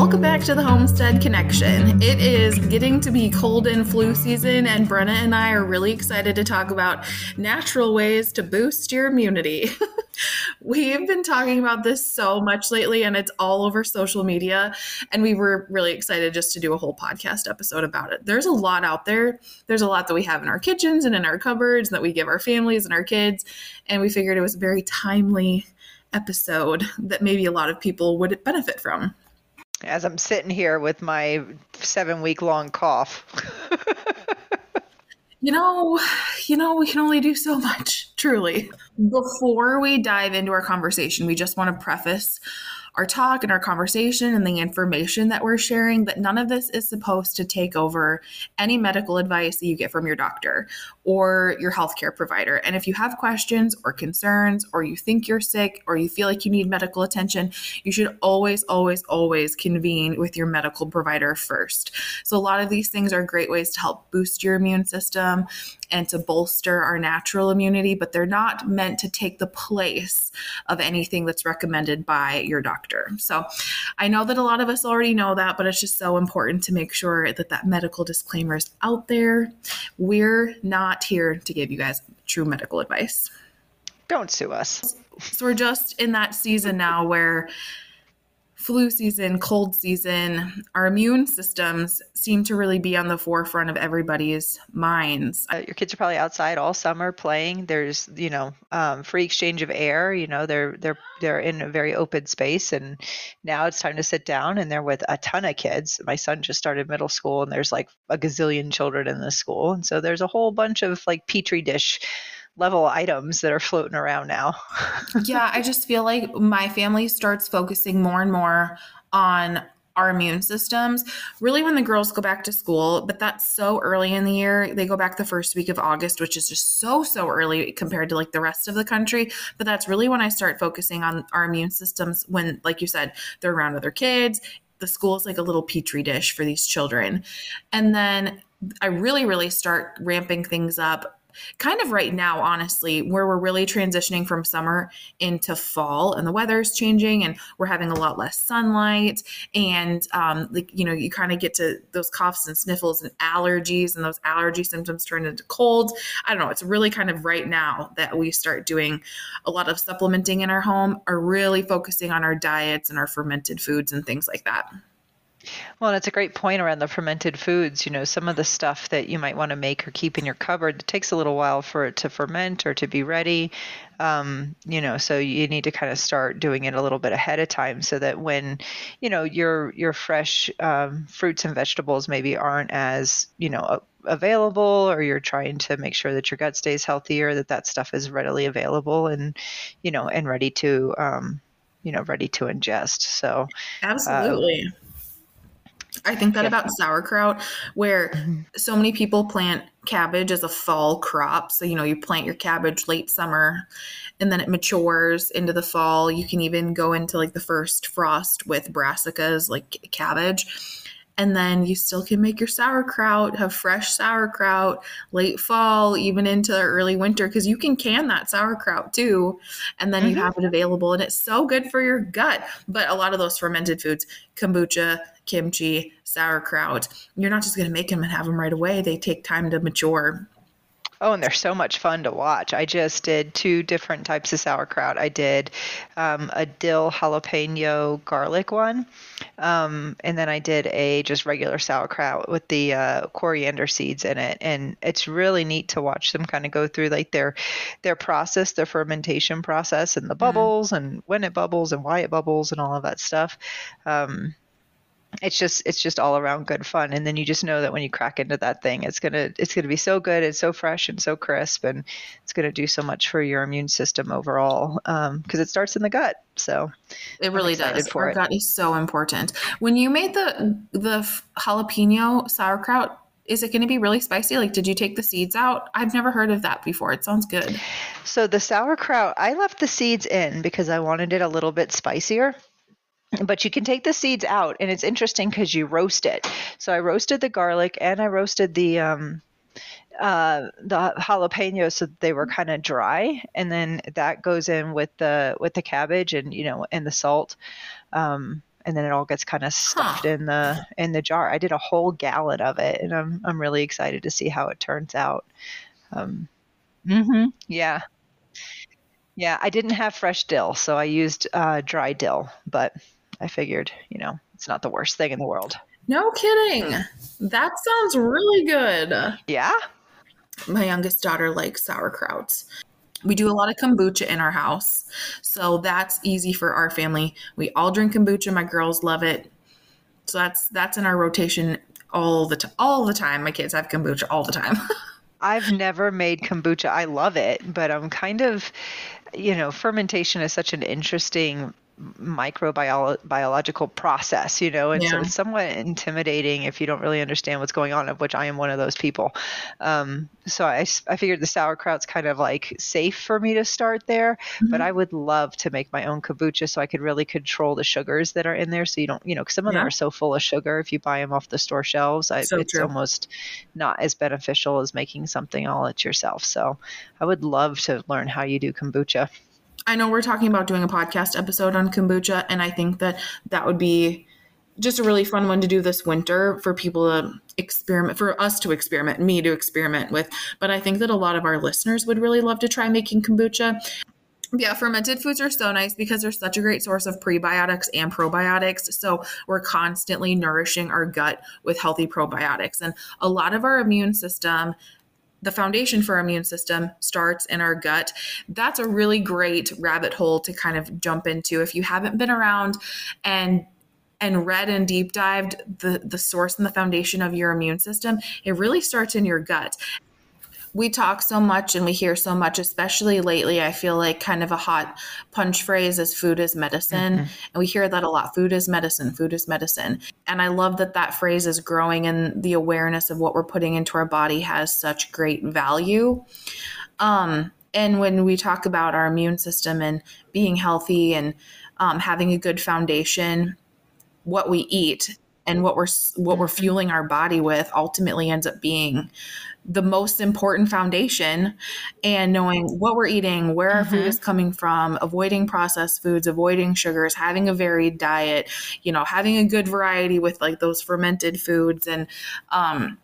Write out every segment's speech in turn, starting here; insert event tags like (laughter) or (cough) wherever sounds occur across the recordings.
Welcome back to the Homestead Connection. It is getting to be cold and flu season, and Brenna and I are really excited to talk about natural ways to boost your immunity. (laughs) We've been talking about this so much lately, and it's all over social media. And we were really excited just to do a whole podcast episode about it. There's a lot out there. There's a lot that we have in our kitchens and in our cupboards that we give our families and our kids. And we figured it was a very timely episode that maybe a lot of people would benefit from as I'm sitting here with my seven week long cough. (laughs) you know, you know, we can only do so much, truly. Before we dive into our conversation, we just want to preface our talk and our conversation and the information that we're sharing that none of this is supposed to take over any medical advice that you get from your doctor or your healthcare provider. And if you have questions or concerns, or you think you're sick, or you feel like you need medical attention, you should always, always, always convene with your medical provider first. So, a lot of these things are great ways to help boost your immune system and to bolster our natural immunity, but they're not meant to take the place of anything that's recommended by your doctor. So I know that a lot of us already know that, but it's just so important to make sure that that medical disclaimer is out there. We're not here to give you guys true medical advice. Don't sue us. So we're just in that season now where flu season, cold season, our immune systems seem to really be on the forefront of everybody's minds. Uh, your kids are probably outside all summer playing. There's, you know, um, free exchange of air. You know, they're they're they're in a very open space, and now it's time to sit down. And they're with a ton of kids. My son just started middle school, and there's like a gazillion children in the school, and so there's a whole bunch of like petri dish level items that are floating around now. (laughs) yeah, I just feel like my family starts focusing more and more on our immune systems. Really when the girls go back to school but that's so early in the year they go back the first week of august which is just so so early compared to like the rest of the country. But that's really when i start focusing on our immune systems when like you said they're around other kids. The school is like a little petri dish for these children. And then i really really start ramping things up kind of right now, honestly, where we're really transitioning from summer into fall and the weather's changing and we're having a lot less sunlight. And, um, like, you know, you kind of get to those coughs and sniffles and allergies, and those allergy symptoms turn into colds. I don't know. It's really kind of right now that we start doing a lot of supplementing in our home, are really focusing on our diets and our fermented foods and things like that. Well, it's a great point around the fermented foods. You know, some of the stuff that you might want to make or keep in your cupboard, it takes a little while for it to ferment or to be ready. Um, you know, so you need to kind of start doing it a little bit ahead of time so that when, you know, your your fresh um, fruits and vegetables maybe aren't as, you know, available or you're trying to make sure that your gut stays healthier that that stuff is readily available and you know and ready to um, you know ready to ingest so absolutely uh, I think that yeah. about sauerkraut, where mm-hmm. so many people plant cabbage as a fall crop. So, you know, you plant your cabbage late summer and then it matures into the fall. You can even go into like the first frost with brassicas, like cabbage and then you still can make your sauerkraut, have fresh sauerkraut late fall, even into early winter, because you can can that sauerkraut too. And then mm-hmm. you have it available, and it's so good for your gut. But a lot of those fermented foods, kombucha, kimchi, sauerkraut, you're not just going to make them and have them right away. They take time to mature. Oh, and they're so much fun to watch. I just did two different types of sauerkraut. I did um, a dill jalapeno garlic one, um, and then I did a just regular sauerkraut with the uh, coriander seeds in it. And it's really neat to watch them kind of go through like their their process, their fermentation process, and the mm-hmm. bubbles, mm-hmm. and when it bubbles, and why it bubbles, and all of that stuff. Um, it's just it's just all around good fun. And then you just know that when you crack into that thing it's gonna it's gonna be so good and so fresh and so crisp and it's gonna do so much for your immune system overall because um, it starts in the gut. So it really does. our it. gut is so important. When you made the the jalapeno sauerkraut is it going to be really spicy? Like did you take the seeds out? I've never heard of that before. It sounds good. So the sauerkraut i left the seeds in because i wanted it a little bit spicier but you can take the seeds out and it's interesting because you roast it so i roasted the garlic and i roasted the um, uh, the jalapenos so they were kind of dry and then that goes in with the with the cabbage and you know and the salt um, and then it all gets kind of stuffed huh. in the in the jar. I did a whole gallon of it, and I'm I'm really excited to see how it turns out. Um, mm-hmm, yeah, yeah. I didn't have fresh dill, so I used uh, dry dill, but I figured, you know, it's not the worst thing in the world. No kidding. That sounds really good. Yeah. My youngest daughter likes sauerkrauts. We do a lot of kombucha in our house. So that's easy for our family. We all drink kombucha. My girls love it. So that's that's in our rotation all the time. All the time. My kids have kombucha all the time. (laughs) I've never made kombucha. I love it, but I'm kind of, you know, fermentation is such an interesting microbiological process, you know, and yeah. so it's somewhat intimidating if you don't really understand what's going on, of which I am one of those people. Um, so I, I figured the sauerkraut's kind of like safe for me to start there, mm-hmm. but I would love to make my own kombucha so I could really control the sugars that are in there. So you don't, you know, some of yeah. them are so full of sugar if you buy them off the store shelves, I, so it's true. almost not as beneficial as making something all at yourself. So I would love to learn how you do kombucha. I know we're talking about doing a podcast episode on kombucha, and I think that that would be just a really fun one to do this winter for people to experiment, for us to experiment, me to experiment with. But I think that a lot of our listeners would really love to try making kombucha. Yeah, fermented foods are so nice because they're such a great source of prebiotics and probiotics. So we're constantly nourishing our gut with healthy probiotics. And a lot of our immune system the foundation for our immune system starts in our gut. That's a really great rabbit hole to kind of jump into if you haven't been around and and read and deep dived the the source and the foundation of your immune system. It really starts in your gut we talk so much and we hear so much, especially lately. I feel like kind of a hot punch phrase is food is medicine. Mm-hmm. And we hear that a lot food is medicine, food is medicine. And I love that that phrase is growing and the awareness of what we're putting into our body has such great value. Um, and when we talk about our immune system and being healthy and um, having a good foundation, what we eat and what we're what we're mm-hmm. fueling our body with ultimately ends up being the most important foundation and knowing what we're eating, where our mm-hmm. food is coming from, avoiding processed foods, avoiding sugars, having a varied diet, you know, having a good variety with like those fermented foods and um,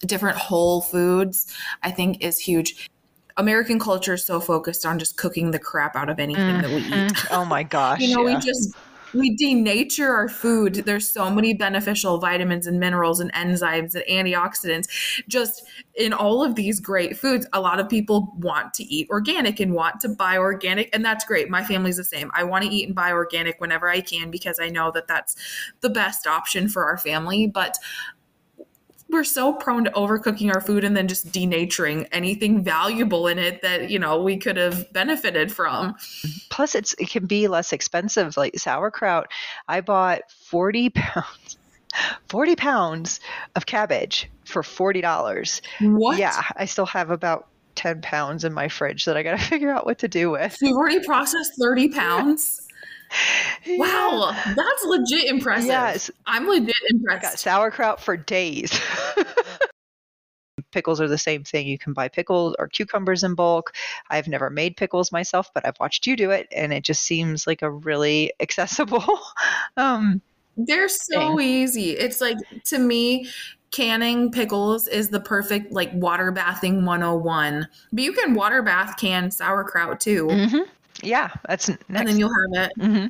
different whole foods, I think is huge. American culture is so focused on just cooking the crap out of anything mm-hmm. that we eat. Mm-hmm. Oh my gosh. (laughs) you know, yeah. we just we denature our food. There's so many beneficial vitamins and minerals and enzymes and antioxidants just in all of these great foods. A lot of people want to eat organic and want to buy organic, and that's great. My family's the same. I want to eat and buy organic whenever I can because I know that that's the best option for our family. But we're so prone to overcooking our food and then just denaturing anything valuable in it that you know we could have benefited from. Plus it's it can be less expensive like sauerkraut. I bought 40 (laughs) pounds 40 pounds of cabbage for $40 what? Yeah i still have about 10 pounds in my fridge that i gotta (laughs) figure out what to do with. You've already processed 30 pounds Wow, that's legit impressive. Yes. I'm legit impressed. I got sauerkraut for days. (laughs) pickles are the same thing. You can buy pickles or cucumbers in bulk. I've never made pickles myself, but I've watched you do it, and it just seems like a really accessible. (laughs) um, They're so thing. easy. It's like to me, canning pickles is the perfect like water bathing 101. But you can water bath can sauerkraut too. Mm-hmm. Yeah, that's next. and then you'll have it. Mm-hmm.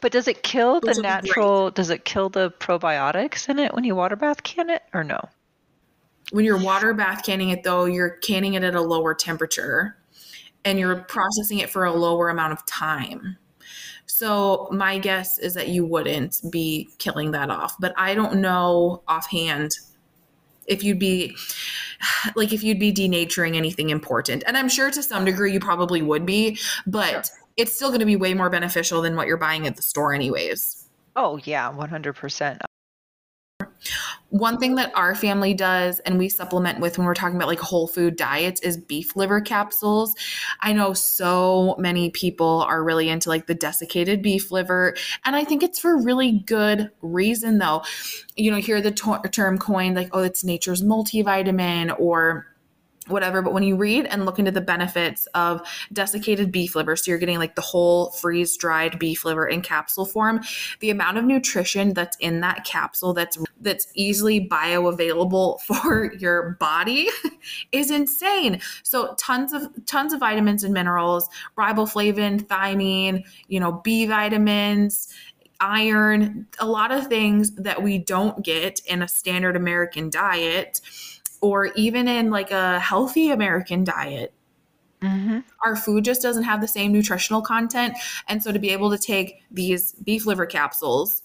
But does it kill Those the natural? Does it kill the probiotics in it when you water bath can it or no? When you're water bath canning it, though, you're canning it at a lower temperature, and you're processing it for a lower amount of time. So my guess is that you wouldn't be killing that off, but I don't know offhand if you'd be (sighs) like if you'd be denaturing anything important. And I'm sure to some degree you probably would be, but sure. it's still going to be way more beneficial than what you're buying at the store anyways. Oh, yeah, 100%. One thing that our family does and we supplement with when we're talking about like whole food diets is beef liver capsules. I know so many people are really into like the desiccated beef liver, and I think it's for really good reason though. You know, hear the term coined like, oh, it's nature's multivitamin or whatever. But when you read and look into the benefits of desiccated beef liver, so you're getting like the whole freeze dried beef liver in capsule form, the amount of nutrition that's in that capsule that's that's easily bioavailable (laughs) for your body (laughs) is insane. So tons of tons of vitamins and minerals, riboflavin, thiamine, you know, B vitamins, iron, a lot of things that we don't get in a standard American diet or even in like a healthy American diet. Mm-hmm. Our food just doesn't have the same nutritional content. And so to be able to take these beef liver capsules,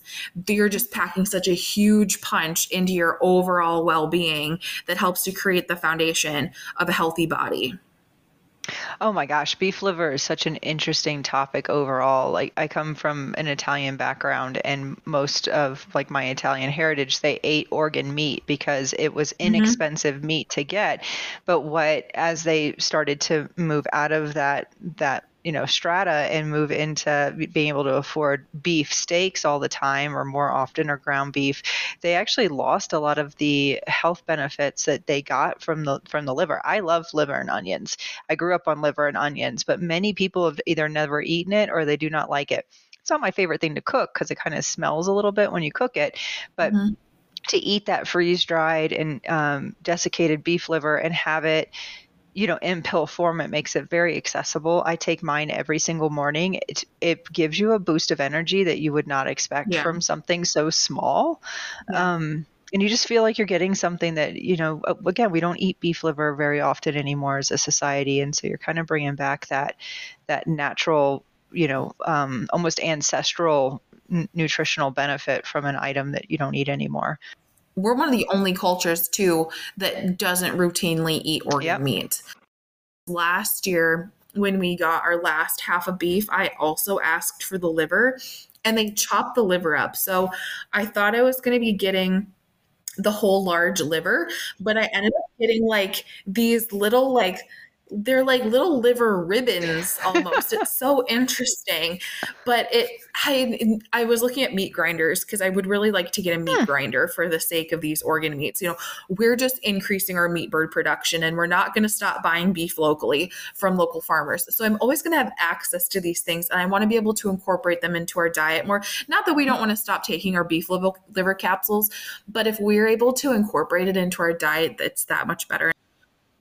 you're just packing such a huge punch into your overall well being that helps to create the foundation of a healthy body. Oh my gosh, beef liver is such an interesting topic overall. Like I come from an Italian background and most of like my Italian heritage they ate organ meat because it was mm-hmm. inexpensive mm-hmm. meat to get. But what as they started to move out of that that you know strata and move into being able to afford beef steaks all the time or more often or ground beef they actually lost a lot of the health benefits that they got from the from the liver. I love liver and onions. I grew up on liver and onions but many people have either never eaten it or they do not like it. It's not my favorite thing to cook because it kind of smells a little bit when you cook it but mm-hmm. to eat that freeze dried and um, desiccated beef liver and have it you know, in pill form, it makes it very accessible. I take mine every single morning. It, it gives you a boost of energy that you would not expect yeah. from something so small. Yeah. Um, and you just feel like you're getting something that, you know, again, we don't eat beef liver very often anymore as a society. And so you're kind of bringing back that, that natural, you know, um, almost ancestral n- nutritional benefit from an item that you don't eat anymore we're one of the only cultures too that doesn't routinely eat organ yep. meat. Last year, when we got our last half of beef, I also asked for the liver and they chopped the liver up. So I thought I was going to be getting the whole large liver, but I ended up getting like these little, like, they're like little liver ribbons (laughs) almost. it's so interesting. But it I I was looking at meat grinders because I would really like to get a meat huh. grinder for the sake of these organ meats. You know, we're just increasing our meat bird production and we're not going to stop buying beef locally from local farmers. So I'm always going to have access to these things and I want to be able to incorporate them into our diet more. Not that we don't hmm. want to stop taking our beef liver, liver capsules, but if we're able to incorporate it into our diet, that's that much better.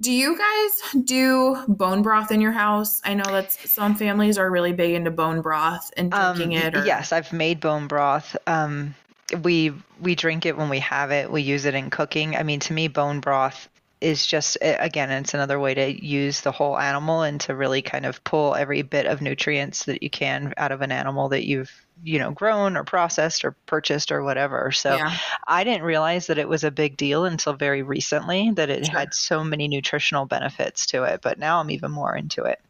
Do you guys do bone broth in your house? I know that some families are really big into bone broth and drinking um, it. Or... Yes, I've made bone broth. Um, we we drink it when we have it. We use it in cooking. I mean, to me, bone broth is just again it's another way to use the whole animal and to really kind of pull every bit of nutrients that you can out of an animal that you've you know grown or processed or purchased or whatever so yeah. i didn't realize that it was a big deal until very recently that it sure. had so many nutritional benefits to it but now i'm even more into it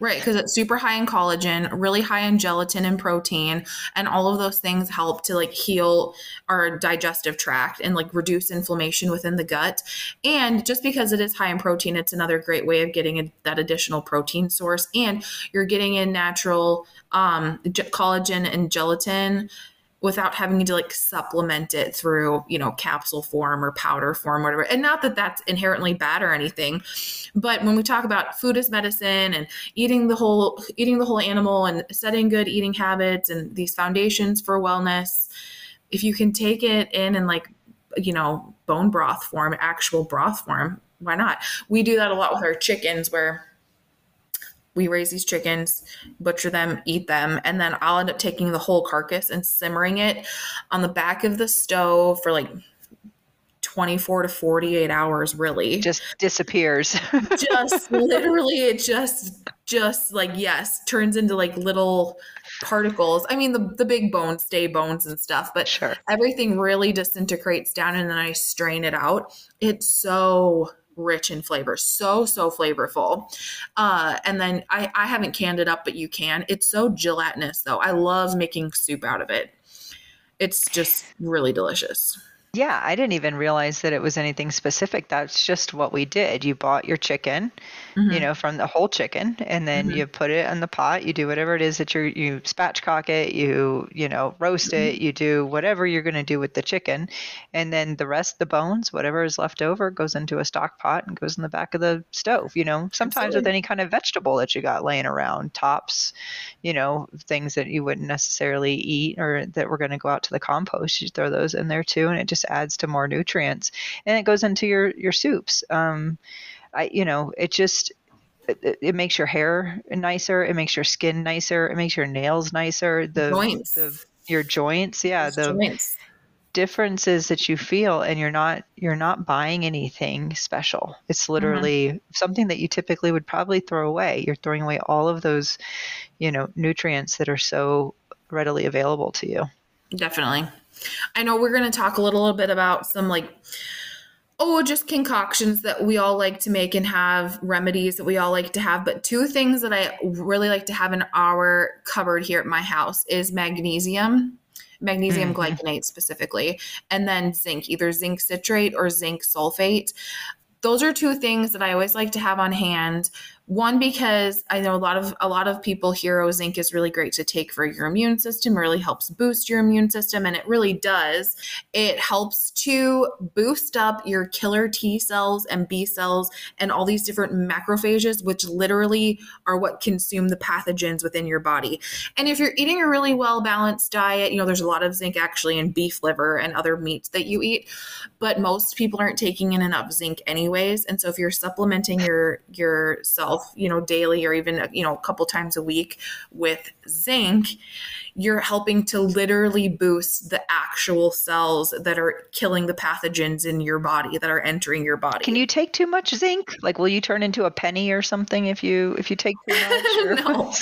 Right, because it's super high in collagen, really high in gelatin and protein, and all of those things help to like heal our digestive tract and like reduce inflammation within the gut. And just because it is high in protein, it's another great way of getting a, that additional protein source. And you're getting in natural um, collagen and gelatin without having to like supplement it through, you know, capsule form or powder form, whatever. And not that that's inherently bad or anything, but when we talk about food as medicine and eating the whole eating the whole animal and setting good eating habits and these foundations for wellness, if you can take it in and like, you know, bone broth form, actual broth form, why not? We do that a lot with our chickens where we raise these chickens, butcher them, eat them, and then I'll end up taking the whole carcass and simmering it on the back of the stove for like 24 to 48 hours really. Just disappears. (laughs) Just literally it just just like yes turns into like little particles. I mean the, the big bones stay bones and stuff but sure. everything really disintegrates down and then i strain it out. It's so rich in flavor so so flavorful. Uh and then i i haven't canned it up but you can. It's so gelatinous though. I love making soup out of it. It's just really delicious. Yeah i didn't even realize that it was anything specific. That's just what we did. You bought your chicken mm-hmm. you know, from the whole chicken, and then mm-hmm. you put it in the pot. You do whatever it is that you you spatchcock it, you you know roast mm-hmm. it, you do whatever you're going to do with the chicken, and then the rest, the bones, whatever is left over, goes into a stock pot and goes in the back of the stove. You know, sometimes Absolutely. with any kind of vegetable that you got laying around, tops, you know, things that you wouldn't necessarily eat or that were going to go out to the compost, you throw those in there too, and it just adds to more nutrients, and it goes into your your soups. Um, I, you know, it just it, it, makes your hair nicer. It makes your skin nicer. It makes your nails nicer. The joints, the, your joints, yeah, Those the joints. differences that you feel, and you're not you're not buying anything special. It's mm-hmm. literally mm-hmm. something that you typically would probably throw away. You're throwing away all of those, you know, nutrients that are so readily available to you. Definitely. I know we're going to talk a little bit about some like oh, just concoctions that we all like to make and have remedies that we all like to have. But two things that I really like to have in our cupboard here at my house is magnesium, magnesium mm-hmm. glycinate specifically, and then zinc, either zinc citrate or zinc sulfate. Those are two things that I always like to have on hand one because I know a lot of a lot of people Hero Zinc is really great to take for your immune system, really helps boost your immune system and it really does. It helps to boost up your killer T cells and B cells and all these different macrophages which literally are what consume the pathogens within your body. And if you're eating a really well balanced diet, you know there's a lot of zinc actually in beef liver and other meats that you eat, but most people aren't taking in enough zinc anyways. And so if you're supplementing your yourself yourself, you know, daily or even, you know, a couple times a week with zinc, you're helping to literally boost the actual cells that are killing the pathogens in your body that are entering your body. Can you take too much zinc? Like will you turn into a penny or something if you if you take too (laughs) much? no.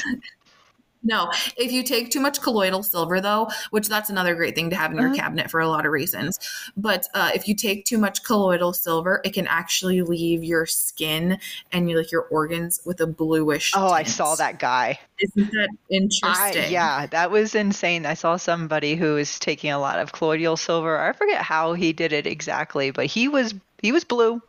No, if you take too much colloidal silver, though, which that's another great thing to have in your uh-huh. cabinet for a lot of reasons. But uh, if you take too much colloidal silver, it can actually leave your skin and you like your organs with a bluish. Oh, tint. I saw that guy. Isn't that interesting? I, yeah, that was insane. I saw somebody who was taking a lot of colloidal silver. I forget how he did it exactly, but he was he was blue.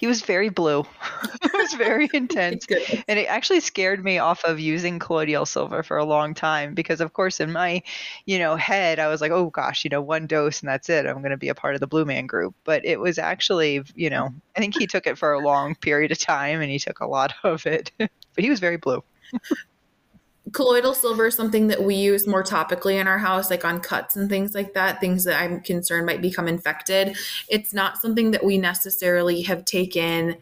He was very blue. (laughs) it was very (laughs) intense. and it actually scared me off of using colloidal silver for a long time because of course in my, you know, head I was like, "Oh gosh, you know, one dose and that's it. I'm going to be a part of the Blue Man group." But it was actually, you know, I think he took it for a long period of time and he took a lot of it. (laughs) but he was very blue colloidal silver is something that we use more topically in our house like on cuts and things like that things that i'm concerned might become infected. It's not something that we necessarily have taken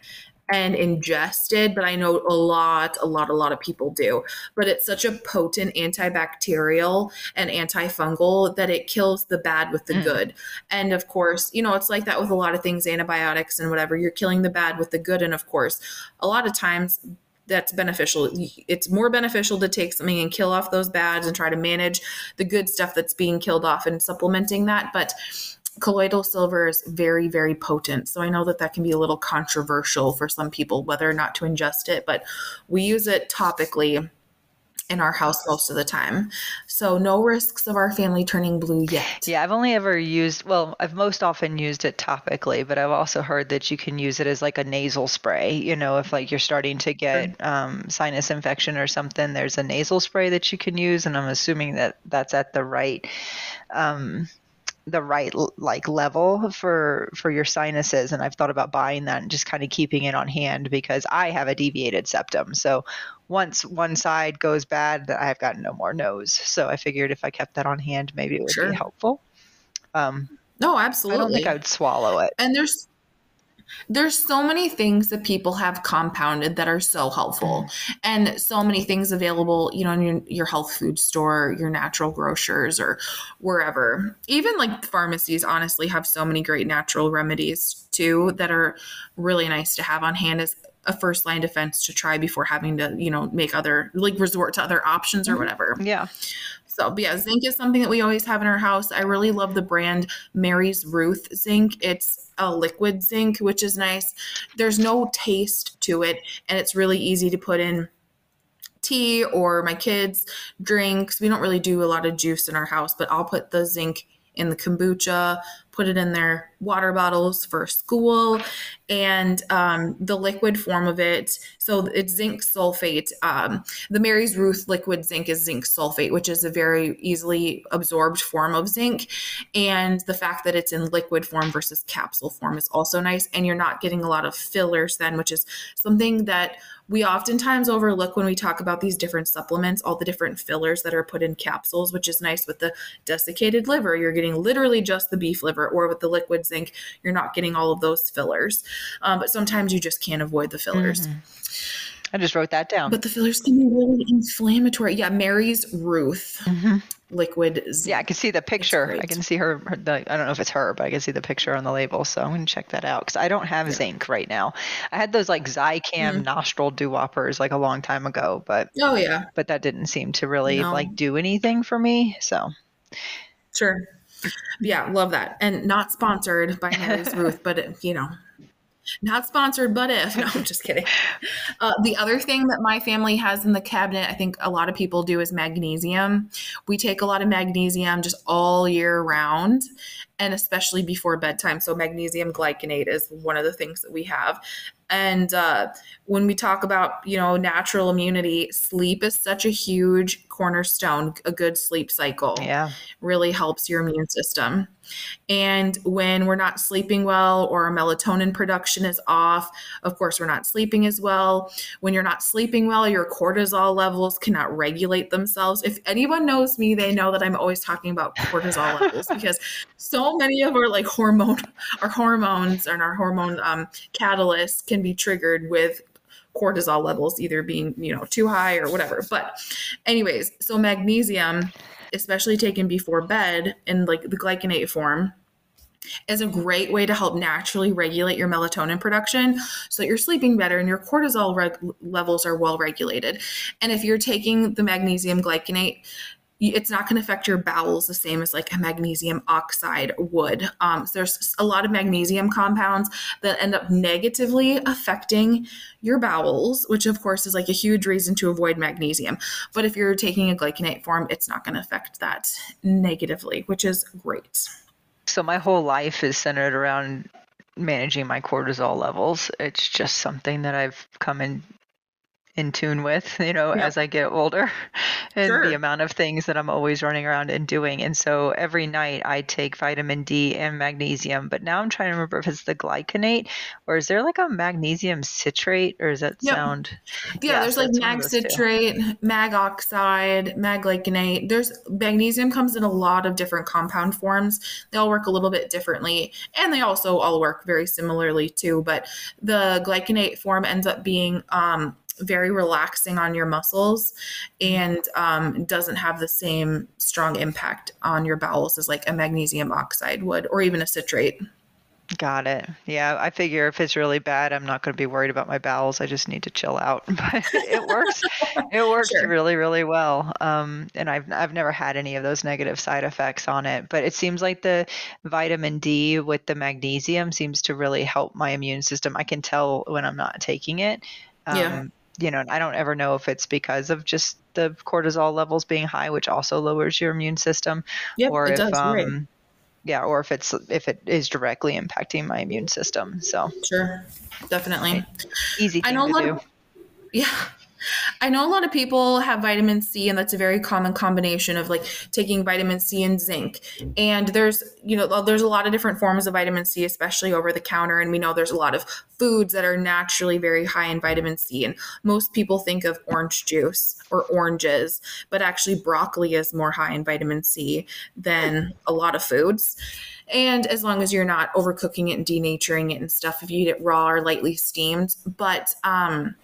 and ingested but i know a lot a lot a lot of people do. But it's such a potent antibacterial and antifungal that it kills the bad with the mm. good. And of course you know it's like that with a lot of things antibiotics and whatever. You're killing the bad with the good. And of course a lot of times that's beneficial. It's more beneficial to take something and kill off those bads and try to manage the good stuff that's being killed off and supplementing that. But colloidal silver is very, very potent. So I know that that can be a little controversial for some people whether or not to ingest it, but we use it topically in our house most of the time. So no risks of our family turning blue yet. Yeah, I've only ever used well, I've most often used it topically, but I've also heard that you can use it as like a nasal spray. You know, if like you're starting to get um, sinus infection or something, there's a nasal spray that you can use, and I'm assuming that that's at the right um, the right like level for for your sinuses and I've thought about buying that and just kind of keeping it on hand because I have a deviated septum. So once one side goes bad, I've got no more nose. So I figured if I kept that on hand, maybe it would sure. be helpful. Um, no, absolutely. I don't think I would swallow it. And there's there's so many things that people have compounded that are so helpful mm. and so many things available you know in your, your, health food store your natural grocers or wherever even like pharmacies honestly have so many great natural remedies too that are really nice to have on hand as a first line defense to try before having to you know make other like resort to other options or mm-hmm. whatever yeah so, yeah, zinc is something that we always have in our house. I really love the brand Mary's Ruth zinc. It's a liquid zinc, which is nice. There's no taste to it, and it's really easy to put in tea or my kids' drinks. We don't really do a lot of juice in our house, but I'll put the zinc in the kombucha, put it in their water bottles for school. And um, the liquid form of it, so it's zinc sulfate. Um, the Mary's Ruth liquid zinc is zinc sulfate, which is a very easily absorbed form of zinc. And the fact that it's in liquid form versus capsule form is also nice. And you're not getting a lot of fillers then, which is something that we oftentimes overlook when we talk about these different supplements, all the different fillers that are put in capsules, which is nice with the desiccated liver. You're getting literally just the beef liver, or with the liquid zinc, you're not getting all of those fillers. Um, but sometimes you just can't avoid the fillers. Mm-hmm. I just wrote that down. But the fillers can be really inflammatory. Yeah, Mary's Ruth. Mm-hmm liquid zinc. Yeah, I can see the picture. I can see her, her the, I don't know if it's her, but I can see the picture on the label. So I'm going to check that out because I don't have yeah. zinc right now. I had those like Zicam mm-hmm. nostril dewhoppers like a long time ago, but oh yeah, but that didn't seem to really no. like do anything for me. So sure, yeah, love that, and not sponsored by Mary's (laughs) Ruth, but it, you know, not sponsored, but if. No, I'm just kidding. Uh, the other thing that my family has in the cabinet, I think a lot of people do, is magnesium. We take a lot of magnesium just all year round and especially before bedtime. So, magnesium glycinate is one of the things that we have. And uh, when we talk about, you know, natural immunity, sleep is such a huge cornerstone. A good sleep cycle yeah. really helps your immune system. And when we're not sleeping well or our melatonin production is off, of course, we're not sleeping as well. When you're not sleeping well, your cortisol levels cannot regulate themselves. If anyone knows me, they know that I'm always talking about cortisol levels (laughs) because so many of our like hormone, our hormones and our hormone um, catalysts can be triggered with cortisol levels either being you know too high or whatever but anyways so magnesium especially taken before bed in like the glycinate form is a great way to help naturally regulate your melatonin production so that you're sleeping better and your cortisol reg- levels are well regulated. And if you're taking the magnesium glycinate, it's not going to affect your bowels the same as like a magnesium oxide would. Um, so there's a lot of magnesium compounds that end up negatively affecting your bowels, which of course is like a huge reason to avoid magnesium. But if you're taking a glycinate form, it's not going to affect that negatively, which is great. So my whole life is centered around managing my cortisol levels. It's just something that I've come in in tune with, (laughs) you know, as I get older (laughs) and sure. the amount of things that I'm always running around and doing. And so every night I take vitamin D and magnesium, but now I'm trying to remember if it's the glycinate or is there like a magnesium citrate or is that yep. sound? Yeah, yeah there's so like mag citrate, mag oxide, mag glycinate. There's magnesium comes in a lot of different compound forms. They all work a little bit differently and they also all work very similarly too. But the glycinate form ends up being um, very relaxing on your muscles and um, doesn't have the same strong impact on your bowels as like a magnesium oxide would or even a citrate. Got it. Yeah, I figure if it's really bad, I'm not going to be worried about my bowels. I just need to chill out. (laughs) But it works. it (laughs) works sure. really, really well. Um, and I've I've never had any of those negative side effects on it. But it seems like the vitamin D with the magnesium seems to really help my immune system. I can tell when I'm not taking it. Um, yeah you know, I don't ever know if it's because of just the cortisol levels being high, which also lowers your immune system, yep, or if does, um, right. yeah, or if it's if it is directly impacting my immune system. So sure, definitely easy. I know a lot do. Of, yeah, I know a lot of people have vitamin C, and that's a very common combination of like taking vitamin C and zinc. And there's, you know, there's a lot of different forms of vitamin C, especially over the counter. And we know there's a lot of foods that are naturally very high in vitamin C. And most people think of orange juice or oranges, but actually, broccoli is more high in vitamin C than a lot of foods. And as long as you're not overcooking it and denaturing it and stuff, if you eat it raw or lightly steamed. But, um,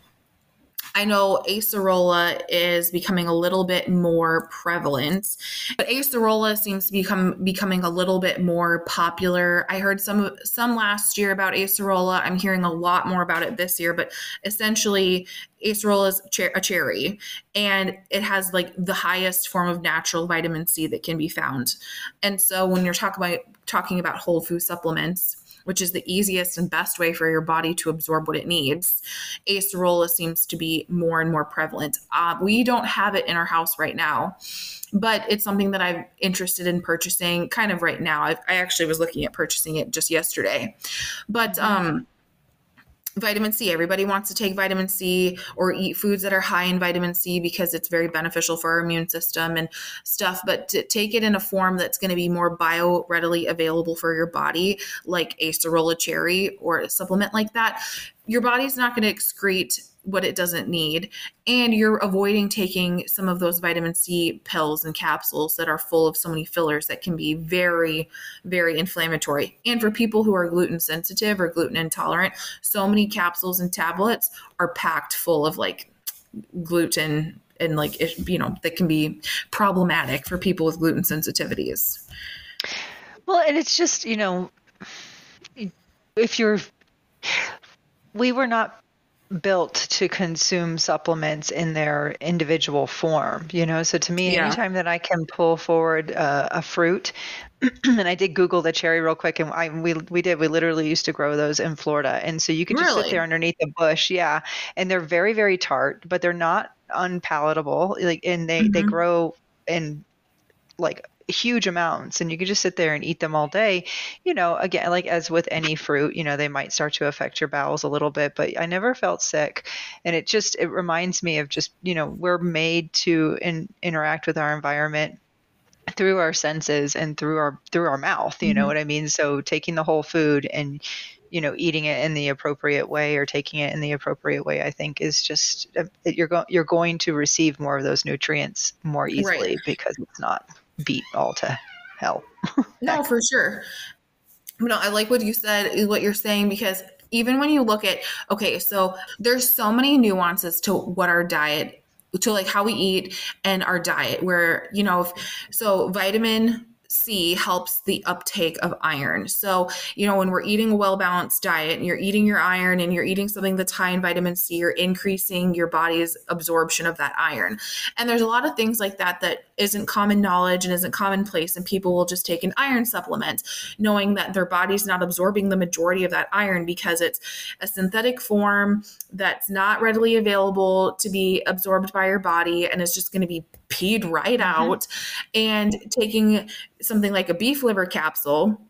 I know acerola is becoming a little bit more prevalent, but acerola seems to become becoming a little bit more popular. I heard some some last year about acerola. I'm hearing a lot more about it this year, but essentially acerola is a cherry and it has like the highest form of natural vitamin C that can be found. And so when you're talking about talking about whole food supplements, which is the easiest and best way for your body to absorb what it needs. Acerola seems to be more and more prevalent. Uh, we don't have it in our house right now, but it's something that I'm interested in purchasing kind of right now. I've, i actually was looking at purchasing it just yesterday. But, um, vitamin C. Everybody wants to take vitamin C or eat foods that are high in vitamin C because it's very beneficial for our immune system and stuff. But to take it in a form that's going to be more bio readily available for your body, like a acerola cherry or a supplement like that, your body's not going to excrete what it doesn't need. And you're avoiding taking some of those vitamin C pills and capsules that are full of so many fillers that can be very, very inflammatory. And for people who are gluten sensitive or gluten intolerant, so many capsules and tablets are packed full of like gluten and like, you know, that can be problematic for people with gluten sensitivities. Well, and it's just, you know, if you're, we were not built to consume supplements in their individual form you know so to me yeah. anytime that i can pull forward uh, a fruit (clears throat) and i did google the cherry real quick and I, we, we did we literally used to grow those in florida and so you could just really? sit there underneath the bush yeah and they're very very tart but they're not unpalatable like and they mm-hmm. they grow in like huge amounts and you could just sit there and eat them all day you know again like as with any fruit you know they might start to affect your bowels a little bit but i never felt sick and it just it reminds me of just you know we're made to in, interact with our environment through our senses and through our through our mouth you mm-hmm. know what i mean so taking the whole food and you know eating it in the appropriate way or taking it in the appropriate way i think is just uh, you're going you're going to receive more of those nutrients more easily right. because it's not beat all to hell. no, (laughs) for sure. No, I like what you said, what you're saying, because even when you look at, okay, so there's so many nuances to what our diet, to like how we eat and our diet, where, you know, if, so vitamin C helps the uptake of iron. So, you know, when we're eating a well balanced diet and you're eating your iron and you're eating something that's high in vitamin C, you're increasing your body's absorption of that iron. And there's a lot of things like that that isn't common knowledge and isn't commonplace. And people will just take an iron supplement, knowing that their body's not absorbing the majority of that iron because it's a synthetic form that's not readily available to be absorbed by your body and it's just going to be peed right mm-hmm. out. And taking something like a beef liver capsule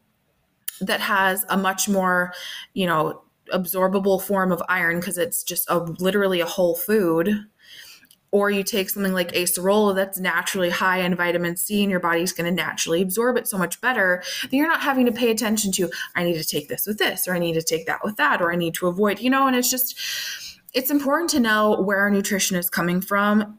that has a much more, you know, absorbable form of iron because it's just a literally a whole food or you take something like acerola that's naturally high in vitamin C and your body's going to naturally absorb it so much better that you're not having to pay attention to I need to take this with this or I need to take that with that or I need to avoid, you know, and it's just it's important to know where our nutrition is coming from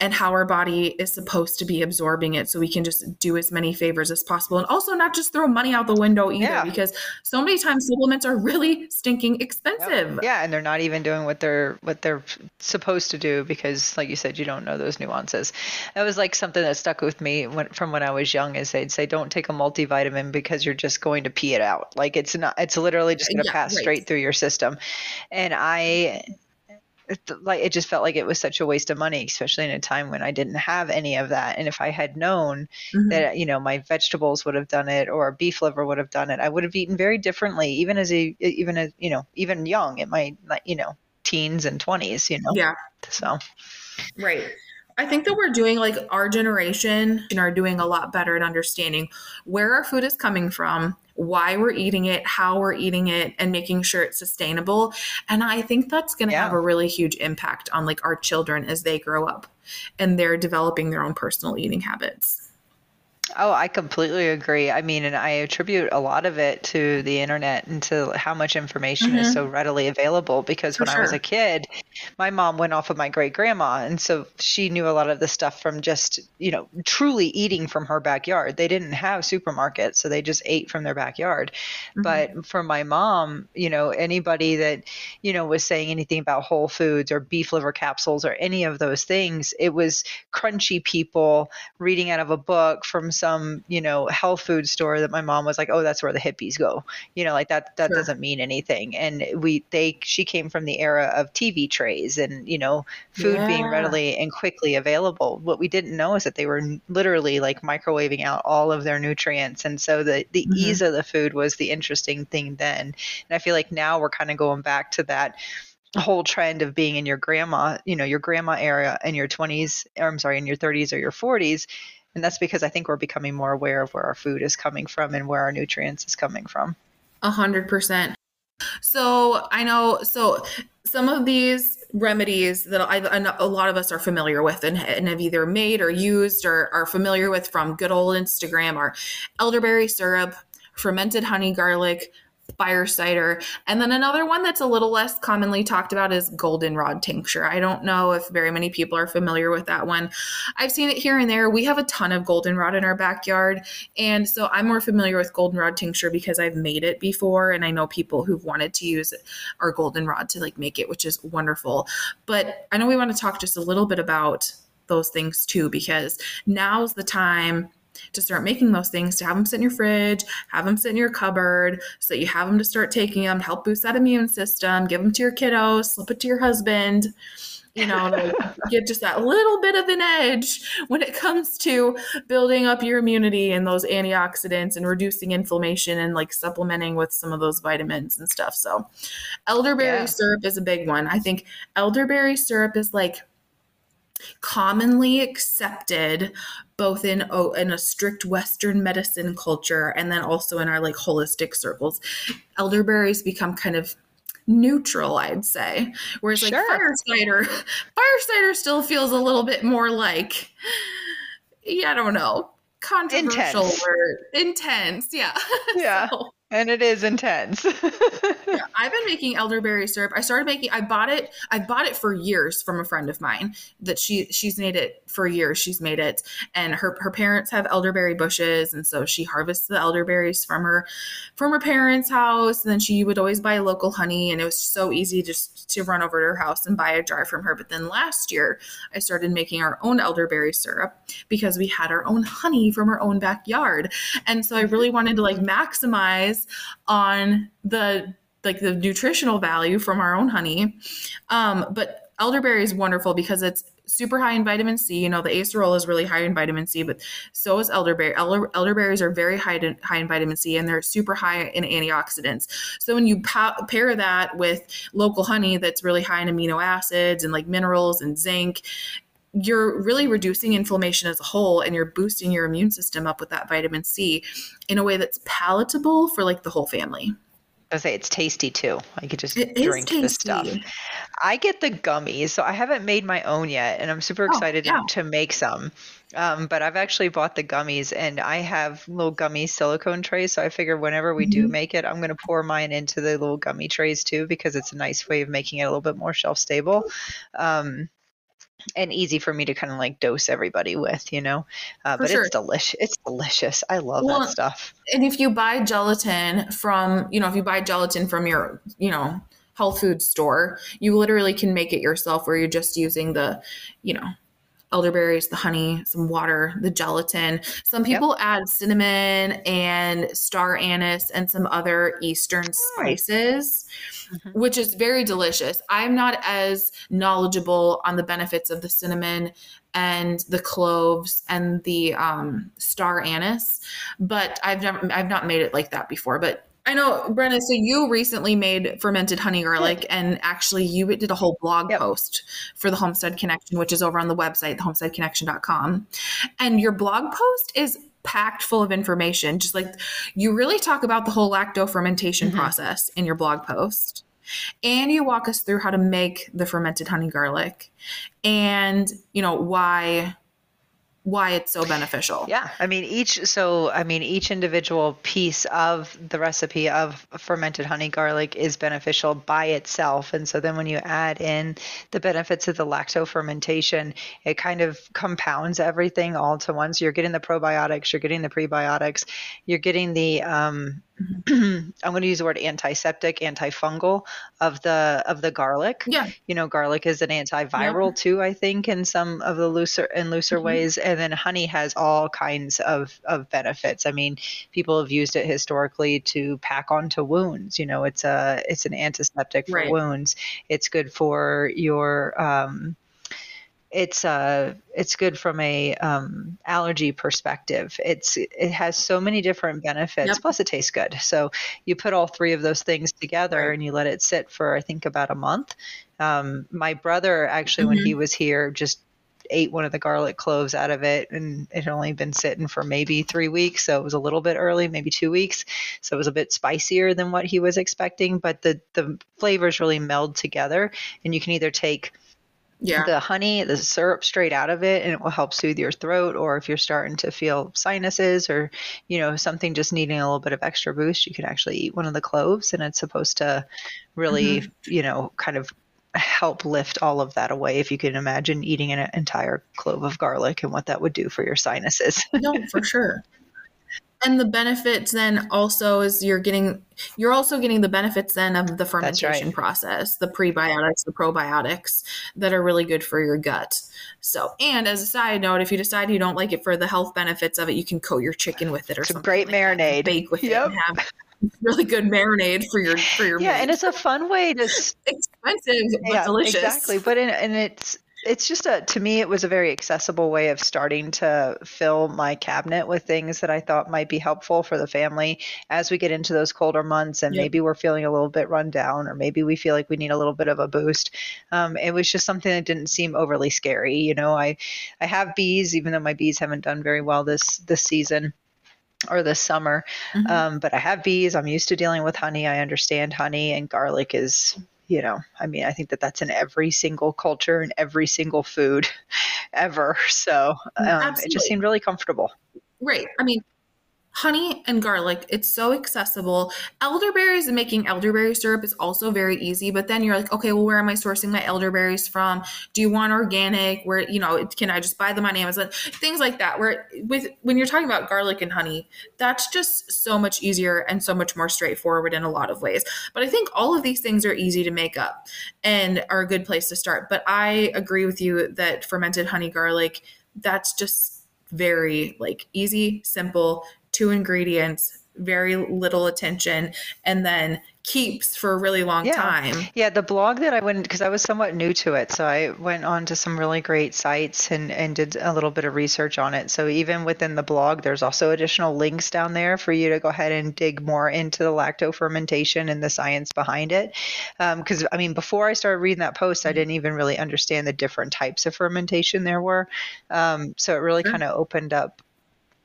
and how our body is supposed to be absorbing it so we can just do as many favors as possible and also not just throw money out the window either yeah. because so many times supplements are really stinking expensive yep. yeah and they're not even doing what they're what they're supposed to do because like you said you don't know those nuances that was like something that stuck with me when, from when i was young is they'd say don't take a multivitamin because you're just going to pee it out like it's not it's literally just going to yeah, pass right. straight through your system and i like it just felt like it was such a waste of money especially in a time when i didn't have any of that. And if i had known mm-hmm. that you know my vegetables would have done it or beef liver would have done it i would have eaten very differently even as a even as you know even young in my, you know teens and 20s you know? Yeah. So. Right. I think that we're doing like our generation and are doing a lot better at understanding where our food is coming from, why we're eating it, how we're eating it, and making sure it's sustainable. And I think that's going to yeah. have a really huge impact on like our children as they grow up and they're developing their own personal eating habits. Oh, I completely agree. I mean, and I attribute a lot of it to the internet and to how much information mm-hmm. is so readily available. Because For when sure. I was a kid, my mom went off of my great grandma, and so she knew a lot of the stuff from just, you know, truly eating from her backyard. They didn't have supermarkets, so they just ate from their backyard. Mm-hmm. But for my mom, you know, anybody that, you know, was saying anything about whole foods or beef liver capsules or any of those things, it was crunchy people reading out of a book from some, you know, health food store that my mom was like, "Oh, that's where the hippies go." You know, like that that sure. doesn't mean anything. And we they she came from the era of TV trays and, you know, food yeah. being readily and quickly available. What we didn't know is that they were literally like microwaving out all of their nutrients. And so the the mm-hmm. ease of the food was the interesting thing then. And I feel like now we're kind of going back to that whole trend of being in your grandma, you know, your grandma era in your 20s, or I'm sorry, in your 30s or your 40s. And that's because I think we're becoming more aware of where our food is coming from and where our nutrients is coming from. A hundred percent. So I know, so some of these remedies that I, a lot of us are familiar with and, and, have either made or used or are familiar with from good old Instagram are elderberry syrup, fermented honey garlic, fire cider. And then another one that's a little less commonly talked about is goldenrod tincture. I don't know if very many people are familiar with that one. I've seen it here and there. We have a ton of goldenrod in our backyard. And so I'm more familiar with goldenrod tincture because I've made it before and I know people who've wanted to use our goldenrod to like make it, which is wonderful. But I know we want to talk just a little bit about those things too because now's the time to start making those things, to have them sit in your fridge, have them sit in your cupboard so that you have them to start taking them, help boost that immune system, give them to your kiddos, slip it to your husband you know, (laughs) get just that little bit of an edge when it comes to building up your immunity and those antioxidants and reducing inflammation and like supplementing with some of those vitamins and stuff. So, elderberry yeah. syrup is a big one. I think elderberry syrup is like commonly accepted both in oh, in a strict western medicine culture and then also in our like holistic circles elderberries become kind of neutral i'd say whereas like sure. fire cider (laughs) fire cider still feels a little bit more like yeah i don't know controversial intense. or intense yeah (laughs) yeah so, and it is intense. (laughs) yeah, I've been making elderberry syrup. I started making. I bought it. I bought it for years from a friend of mine. That she she's made it for years. She's made it, and her her parents have elderberry bushes, and so she harvests the elderberries from her from her parents' house. And then she would always buy local honey, and it was so easy just to run over to her house and buy a jar from her. But then last year, I started making our own elderberry syrup because we had our own honey from our own backyard, and so I really wanted to like maximize on the like the nutritional value from our own honey. Um, but elderberry is wonderful because it's super high in vitamin C. You know, the acerola is really high in vitamin C, but so is elderberry. Elder, elderberries are very high in, high in vitamin C and they're super high in antioxidants. So when you pa- pair that with local honey that's really high in amino acids and like minerals and zinc, you're really reducing inflammation as a whole and you're boosting your immune system up with that vitamin C in a way that's palatable for like the whole family. I say it's tasty too. I could just it drink the stuff. I get the gummies, so I haven't made my own yet, and I'm super oh, excited oh, yeah. to make some. Um, but I've actually bought the gummies, and I have little gummy silicone trays. So I figure whenever we mm-hmm. do make it, I'm going to pour mine into the little gummy trays too, because it's a nice way of making it a little bit more shelf stable. Um, and easy for me to kind of like dose everybody with, you know. Uh, but sure. it's delicious. It's delicious. I love well, that stuff. And if you buy gelatin from, you know, if you buy gelatin from your, you know, health food store, you literally can make it yourself where you're just using the, you know, elderberries, the honey, some water, the gelatin. Some people yep. add cinnamon and star anise and some other Eastern spices, mm-hmm. which is very delicious. I'm not as knowledgeable on the benefits of the cinnamon and the cloves and the um, star anise, but I've never, I've not made it like that before. But I know, Brenna. So you recently made fermented honey garlic, and actually, you did a whole blog yep. post for the Homestead Connection, which is over on the website, thehomesteadconnection.com. And your blog post is packed full of information. Just like you really talk about the whole lacto fermentation mm-hmm. process in your blog post. And you walk us through how to make the fermented honey garlic and, you know, why why it's so beneficial. Yeah, I mean each so I mean each individual piece of the recipe of fermented honey garlic is beneficial by itself and so then when you add in the benefits of the lacto fermentation, it kind of compounds everything all to once. You're getting the probiotics, you're getting the prebiotics, you're getting the um (clears throat) I'm going to use the word antiseptic, antifungal of the of the garlic. Yeah. You know, garlic is an antiviral too, I think, in some of the looser in looser Mm-hmm. ways. And then honey has all kinds of of benefits. I mean, people have used it historically to pack onto wounds. You know, it's a it's an antiseptic for Right. wounds. It's good for your um it's uh it's good from a um, allergy perspective it's it has so many different benefits Yep. plus it tastes good so you put all three of those things together Right. and you let it sit for i think about a month um, my brother actually when Mhm. he was here just ate one of the garlic cloves out of it and it had only been sitting for maybe three weeks so it was a little bit early maybe two weeks so it was a bit spicier than what he was expecting but the the flavors really meld together and you can either take Yeah. the honey, the syrup straight out of it, and it will help soothe your throat. Or if you're starting to feel sinuses or, you know, something just needing a little bit of extra boost, you can actually eat one of the cloves, and it's supposed to really, mm-hmm. you know, kind of help lift all of that away. If you can imagine eating an entire clove of garlic and what that would do for your sinuses. no, for sure. And the benefits then also is you're getting you're also getting the benefits then of the fermentation right. process, the prebiotics, the probiotics that are really good for your gut. So, and as a side note, if you decide you don't like it for the health benefits of it, you can coat your chicken with it or It's a something. great like marinade. Bake with Yep. it and have really good marinade for your for your yeah, meat. and it's a fun way to s- expensive but yeah, delicious. exactly. But in, and it's it's just a to me it was a very accessible way of starting to fill my cabinet with things that I thought might be helpful for the family as we get into those colder months and Yep. maybe we're feeling a little bit run down or maybe we feel like we need a little bit of a boost. Um, it was just something that didn't seem overly scary. You know, I I have bees even though my bees haven't done very well this this season or this summer. Mhm. Um, but I have bees. I'm used to dealing with honey. I understand honey and garlic is, you know, I mean, I think that that's in every single culture and every single food (laughs) ever. So um, it just seemed really comfortable. Right. I mean, honey and garlic, it's so accessible. Elderberries and making elderberry syrup is also very easy, but then you're like, okay, well, where am I sourcing my elderberries from? Do you want organic? Where, you know, can I just buy them on Amazon? Things like that. Where with when you're talking about garlic and honey, that's just so much easier and so much more straightforward in a lot of ways. But I think all of these things are easy to make up and are a good place to start. But I agree with you that fermented honey garlic, that's just very like easy, simple, two ingredients, very little attention, and then keeps for a really long Yeah. time. Yeah, the blog that I went because I was somewhat new to it, so I went on to some really great sites and and did a little bit of research on it. So even within the blog, there's also additional links down there for you to go ahead and dig more into the lacto fermentation and the science behind it. Because I mean, before I started reading that post, I didn't even really understand the different types of fermentation there were. Um, so it really Sure. kind of opened up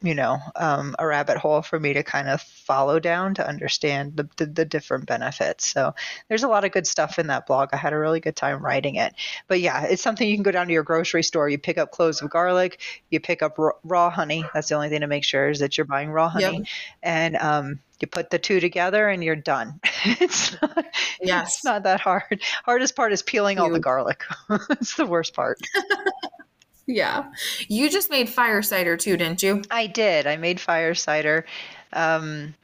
you know um, a rabbit hole for me to kind of follow down to understand the, the, the different benefits. So there's a lot of good stuff in that blog. I had a really good time writing it. But yeah it's something you can go down to your grocery store you pick up cloves of garlic you pick up raw, raw honey. That's the only thing to make sure is that you're buying raw honey. Yep. and um, you put the two together and you're done. (laughs) It's not Yes. it's not that hard. Hardest part is peeling all the garlic. (laughs) It's the worst part (laughs) Yeah. You just made fire cider too, didn't you? I did. I made fire cider. Um,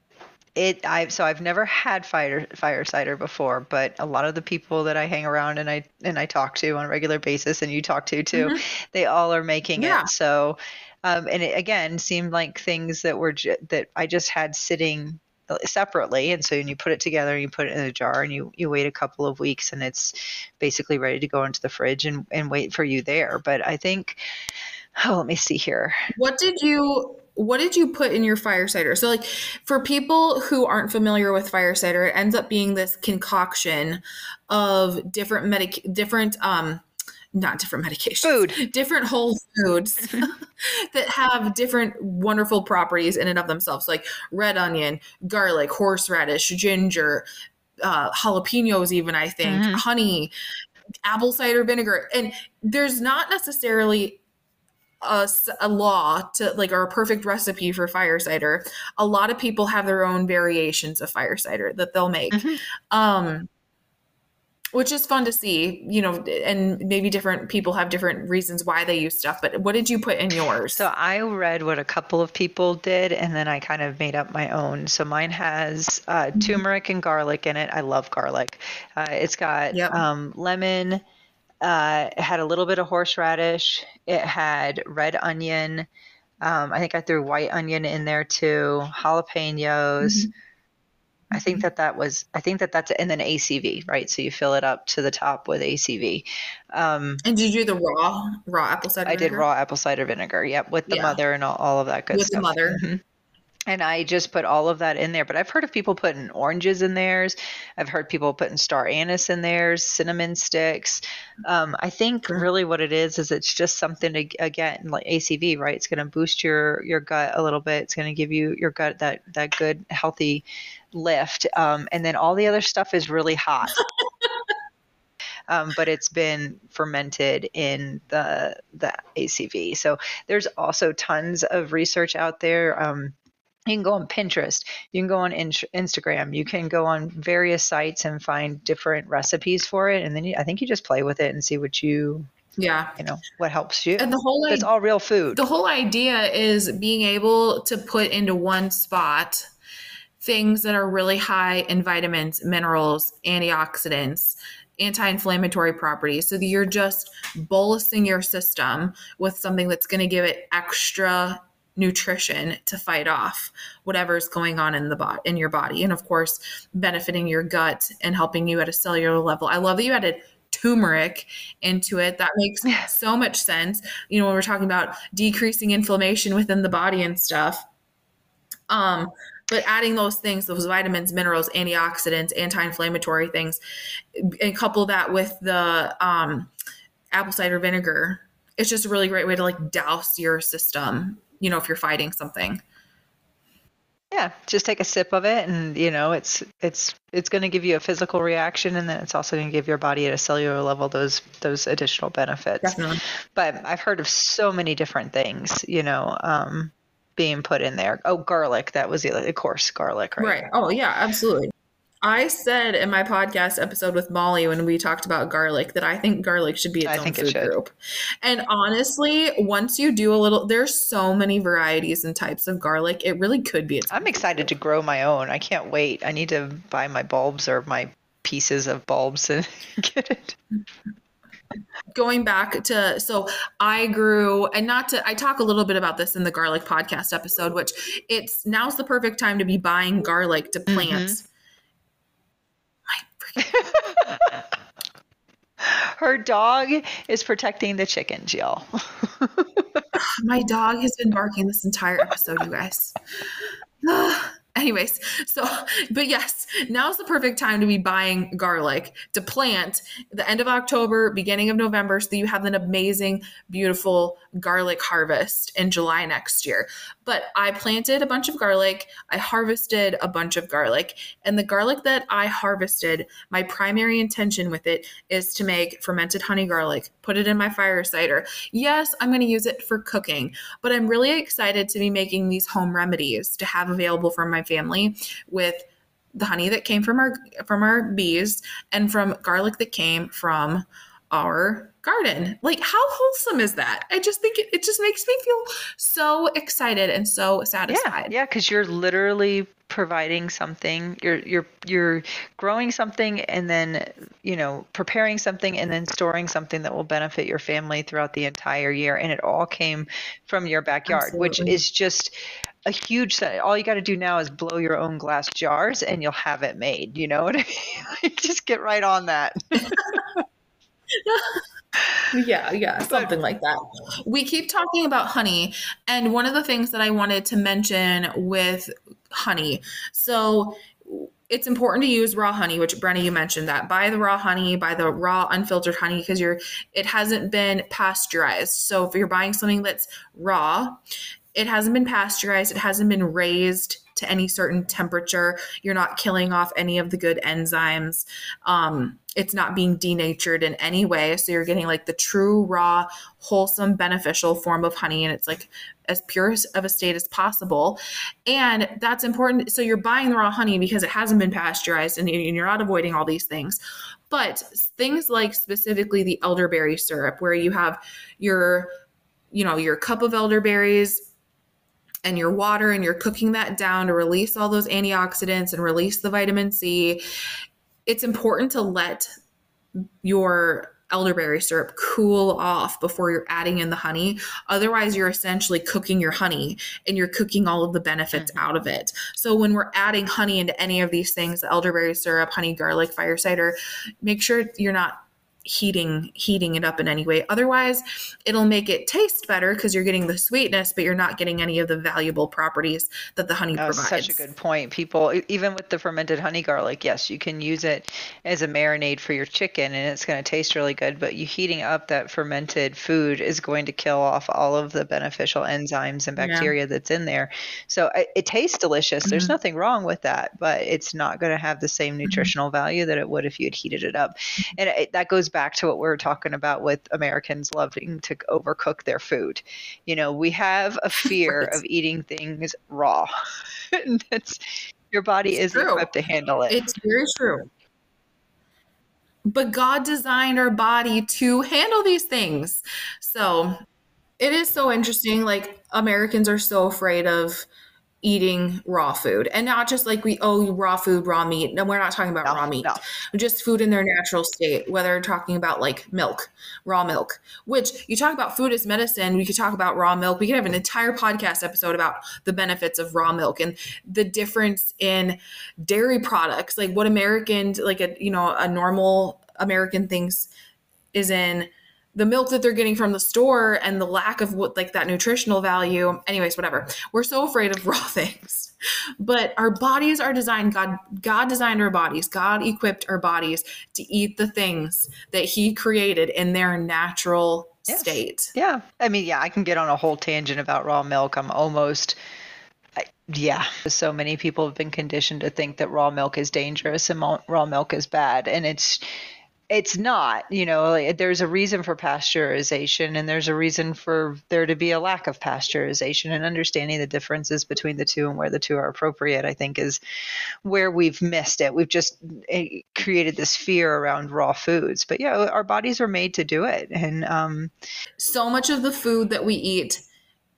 it I so I've never had fire fire cider before, but a lot of the people that I hang around and I and I talk to on a regular basis, and you talk to too, they all are making Yeah. it. So, um, and it again seemed like things that were ju- that I just had sitting separately and so you put it together and you put it in a jar and you you wait a couple of weeks and it's basically ready to go into the fridge and and wait for you there but i think oh let me see here What did you what did you put in your fire cider? So like for people who aren't familiar with fire cider, it ends up being this concoction of different medic different um not different medications. Food. (laughs) Different whole foods (laughs) (laughs) that have different wonderful properties in and of themselves, like red onion, garlic, horseradish, ginger, uh, jalapenos, even I think, Mhm. honey, apple cider vinegar. And there's not necessarily a law to like or a perfect recipe for fire cider. A lot of people have their own variations of fire cider that they'll make. Mhm. Um, which is fun to see, you know, and maybe different people have different reasons why they use stuff. But what did you put in yours? So I read what a couple of people did, and then I kind of made up my own. So mine has uh, mm-hmm. turmeric and garlic in it. I love garlic. Uh, it's got yep. um, lemon. Uh, it had a little bit of horseradish. It had red onion. Um, I think I threw white onion in there too. Jalapenos. Mm-hmm I think that that was, I think that that's, and then ACV, right? So you fill it up to the top with ACV. Um, and did you do the raw, raw apple cider I vinegar? did raw apple cider vinegar. Yep. With the yeah. mother and all, all, of that good with stuff. With the mother. Mm-hmm. And I just put all of that in there. But I've heard of people putting oranges in theirs. I've heard people putting star anise in theirs, cinnamon sticks. Um, I think sure. really what it is is it's just something to again like ACV, right? It's going to boost your your gut a little bit. It's going to give you your gut that that good healthy lift. Um, and then all the other stuff is really hot. (laughs) Um, but it's been fermented in the the ACV. So there's also tons of research out there. Um, you can go on Pinterest, you can go on in- Instagram, you can go on various sites and find different recipes for it, and then you, I think you just play with it and see what you yeah you know what helps you and the whole it's all real food the whole idea is being able to put into one spot things that are really high in vitamins, minerals, antioxidants, anti-inflammatory properties. So that you're just bolusing your system with something that's going to give it extra nutrition to fight off whatever's going on in the body in your body. And of course benefiting your gut and helping you at a cellular level. I love that you added turmeric into it. That makes so much sense. You know when we're talking about decreasing inflammation within the body and stuff um but adding those things those vitamins minerals antioxidants anti-inflammatory things and couple that with the um, apple cider vinegar it's just a really great way to like douse your system you know if you're fighting something yeah just take a sip of it and you know it's it's it's going to give you a physical reaction and then it's also going to give your body at a cellular level those those additional benefits Definitely. but i've heard of so many different things you know um, being put in there. Oh, garlic. That was the other, of course, garlic, right? Right. Oh, yeah, absolutely. I said in my podcast episode with Molly when we talked about garlic that I think garlic should be its I own food it group. And honestly, once you do a little, there's so many varieties and types of garlic. It really could be its. I'm excited to grow my own. I can't wait. I need to buy my bulbs or my pieces of bulbs and (laughs) get it going back to so I grew and not to I talk a little bit about this in the garlic podcast episode, which it's now's the perfect time to be buying garlic to plant. Mm-hmm. Her dog is protecting the chickens, y'all. (sighs) My dog has been barking this entire episode, you guys. (sighs) (sighs) anyways so but yes now's the perfect time to be buying garlic to plant the end of october beginning of november so you have an amazing beautiful garlic harvest in july next year. But i planted a bunch of garlic. I harvested a bunch of garlic. And the garlic that i harvested my primary intention with it is to make fermented honey garlic put it in my fire cider. Yes i'm going to use it for cooking but i'm really excited to be making these home remedies to have available for my family with the honey that came from our from our bees and from garlic that came from our garden. Like how wholesome is that? I just think it, it just makes me feel so excited and so satisfied. Yeah, yeah, because you're literally providing something. You're you're you're growing something and then you know preparing something and then storing something that will benefit your family throughout the entire year. And it all came from your backyard, Absolutely. which is just a huge set. All you got to do now is blow your own glass jars and you'll have it made. You know what I mean? (laughs) Just get right on that. (laughs) (laughs) yeah, yeah, something like that. We keep talking about honey, and one of the things that I wanted to mention with honey. So it's important to use raw honey, which Brenna, you mentioned that. Buy the raw honey, buy the raw unfiltered honey because you're it hasn't been pasteurized. So if you're buying something that's raw, it hasn't been pasteurized, it hasn't been raised to any certain temperature. You're not killing off any of the good enzymes. Um, it's not being denatured in any way. So you're getting like the true, raw, wholesome, beneficial form of honey. And it's like as pure of a state as possible. And that's important. So you're buying the raw honey because it hasn't been pasteurized and you're not avoiding all these things. But things like specifically the elderberry syrup, where you have your, you know, your cup of elderberries and your water and you're cooking that down to release all those antioxidants and release the vitamin C. It's important to let your elderberry syrup cool off before you're adding in the honey. Otherwise, you're essentially cooking your honey and you're cooking all of the benefits mm-hmm. out of it. So, when we're adding honey into any of these things, elderberry syrup, honey, garlic, fire cider, make sure you're not heating heating it up in any way. Otherwise, it'll make it taste better because you're getting the sweetness, but you're not getting any of the valuable properties that the honey provides. Such a good point. People, even with the fermented honey garlic, yes, you can use it as a marinade for your chicken, and it's going to taste really good. But you heating up that fermented food is going to kill off all of the beneficial enzymes and bacteria yeah. that's in there. So it, it tastes delicious. Mm-hmm. There's nothing wrong with that, but it's not going to have the same mm-hmm. nutritional mm-hmm. value that it would if you had heated it up. And it, that goes back back to what we are talking about with Americans loving to overcook their food. You know, we have a (laughs) fear of eating things raw. (laughs) That's your body it's isn't true. equipped to handle it. It's very true. But God designed our body to handle these things. So it is so interesting. Like Americans are so afraid of eating raw food. And not just like we oh raw food raw meat. No we're not talking about no, raw meat. no. just food in their natural state whether talking about like milk raw milk. Which you talk about food as medicine we could talk about raw milk. We could have an entire podcast episode about the benefits of raw milk and the difference in dairy products. Like what americans like a you know a normal american thinks is in the milk that they're getting from the store and the lack of what like that nutritional value. Anyways whatever. We're so afraid of (laughs) raw things. But our bodies are designed god god designed our bodies. God equipped our bodies to eat the things that he created in their natural yes. state. Yeah. I mean yeah i can get on a whole tangent about raw milk. I'm almost yeah, so many people have been conditioned to think that raw milk is dangerous and raw milk is bad, and it's it's not you know there's a reason for pasteurization and there's a reason for there to be a lack of pasteurization. And understanding the differences between the two and where the two are appropriate i think is where we've missed it. We've just eh, created this fear around raw foods. But yeah our bodies are made to do it. And um, so much of the food that we eat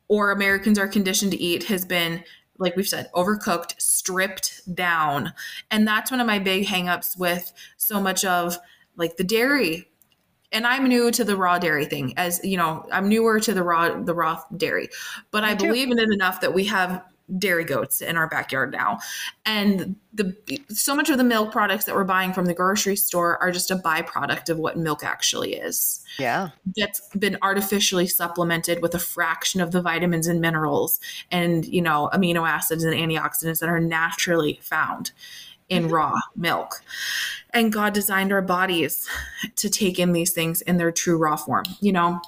or americans are conditioned to eat has been like we've said, overcooked, stripped down. And that's one of my big hangups with so much of like the dairy. And I'm new to the raw dairy thing as you know I'm newer to the raw the raw dairy. But I believe in it enough that we have dairy goats in our backyard now. And the so much of the milk products that we're buying from the grocery store are just a byproduct of what milk actually is. Yeah. That's been artificially supplemented with a fraction of the vitamins and minerals and you know amino acids and antioxidants that are naturally found in raw milk. And God designed our bodies to take in these things in their true raw form, you know?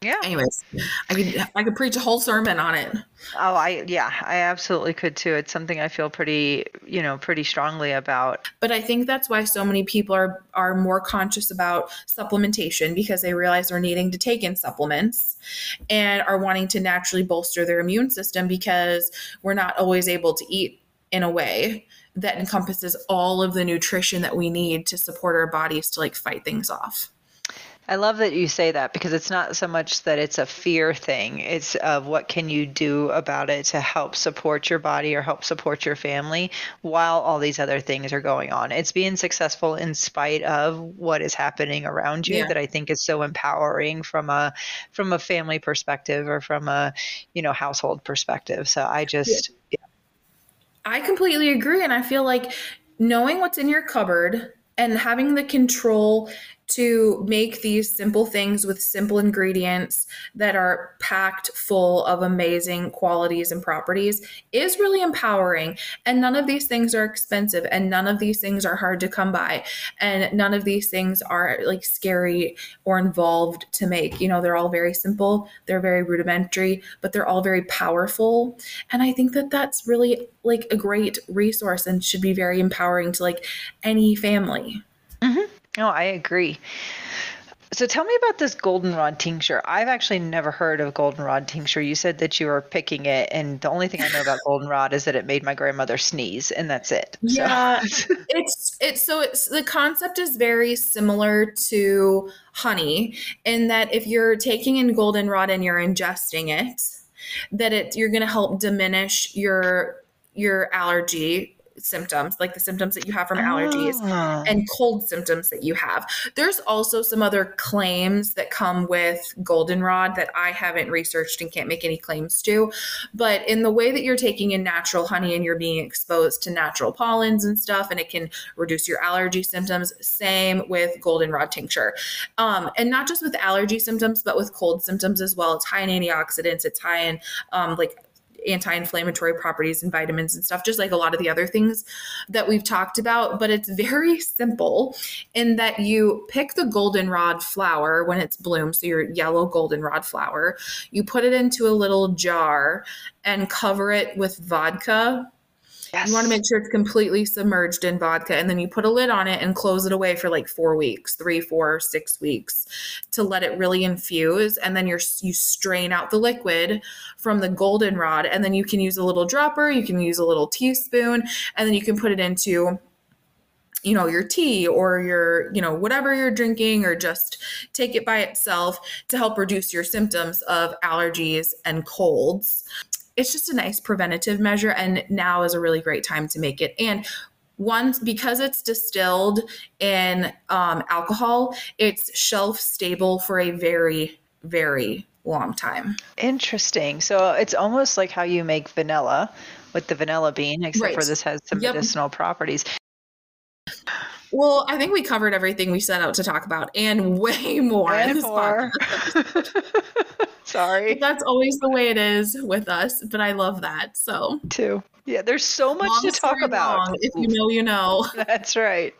Yeah. Anyways, I could I could preach a whole sermon on it. Oh, I yeah, I absolutely could too. It's something I feel pretty, you know, pretty strongly about. But I think that's why so many people are are more conscious about supplementation because they realize they're needing to take in supplements and are wanting to naturally bolster their immune system because we're not always able to eat in a way that encompasses all of the nutrition that we need to support our bodies to like fight things off. I love that you say that because it's not so much that it's a fear thing. It's of what can you do about it to help support your body or help support your family while all these other things are going on. It's being successful in spite of what is happening around you yeah. that I think is so empowering from a from a family perspective or from a, you know, household perspective. So I just yeah. I completely agree. And I feel like knowing what's in your cupboard and having the control to make these simple things with simple ingredients that are packed full of amazing qualities and properties is really empowering. And none of these things are expensive and none of these things are hard to come by. And none of these things are like scary or involved to make. You know, they're all very simple, they're very rudimentary, but they're all very powerful. And I think that that's really like a great resource and should be very empowering to like any family. Mm-hmm. No, I agree. So tell me about this goldenrod tincture. I've actually never heard of goldenrod tincture. You said that you were picking it, and the only thing I know about goldenrod is that it made my grandmother sneeze, and that's it. Yeah, so. (laughs) it's it's so it's the concept is very similar to honey in that if you're taking in goldenrod and you're ingesting it, that it you're going to help diminish your your allergy symptoms, like the symptoms that you have from allergies oh. and cold symptoms that you have. There's also some other claims that come with goldenrod that I haven't researched and can't make any claims to. But in the way that you're taking in natural honey and you're being exposed to natural pollens and stuff, and it can reduce your allergy symptoms, same with goldenrod tincture. Um, and not just with allergy symptoms, but with cold symptoms as well. It's high in antioxidants, it's high in um, like anti-inflammatory properties and vitamins and stuff just like a lot of the other things that we've talked about but it's very simple in that you pick the goldenrod flower when it's bloomed so your yellow goldenrod flower you put it into a little jar and cover it with vodka Yes. You want to make sure it's completely submerged in vodka, and then you put a lid on it and close it away for like four weeks, three, four, six weeks, to let it really infuse. And then you're you strain out the liquid from the goldenrod, and then you can use a little dropper, you can use a little teaspoon, and then you can put it into you know your tea or your you know whatever you're drinking or just take it by itself to help reduce your symptoms of allergies and colds it's just a nice preventative measure. And now is a really great time to make it. And once because it's distilled in um, alcohol, it's shelf stable for a very, very long time. Interesting. So it's almost like how you make vanilla with the vanilla bean, except right. for this has some yep. medicinal properties. Well, I think we covered everything we set out to talk about and (laughs) way more. And more. (laughs) Sorry. That's always the way it is with us, but I love that. So, too. Yeah, there's so much long to talk about. Long. If you know, you know. (laughs) That's right.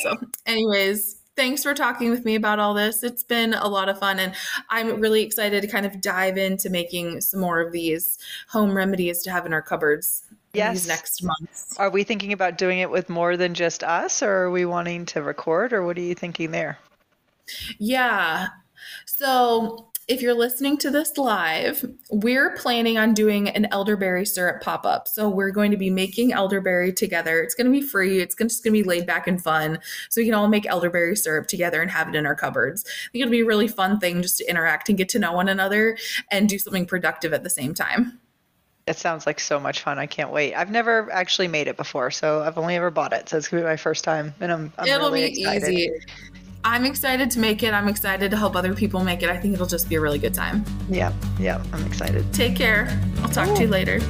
so, anyways, thanks for talking with me about all this. It's been a lot of fun, and I'm really excited to kind of dive into making some more of these home remedies to have in our cupboards yes. these next months. Are we thinking about doing it with more than just us, or are we wanting to record, or what are you thinking there? Yeah. So if you're listening to this live, we're planning on doing an elderberry syrup pop up. So we're going to be making elderberry together. It's going to be free. It's just going to be laid back and fun. So we can all make elderberry syrup together and have it in our cupboards. I think it'll be a really fun thing just to interact and get to know one another and do something productive at the same time. It sounds like so much fun. I can't wait. I've never actually made it before, so I've only ever bought it. So it's gonna be my first time, and I'm, I'm It'll really be excited. easy. I'm excited to make it. I'm excited to help other people make it. I think it'll just be a really good time. Yeah, yeah, I'm excited. Take care. I'll talk Ooh. to you later.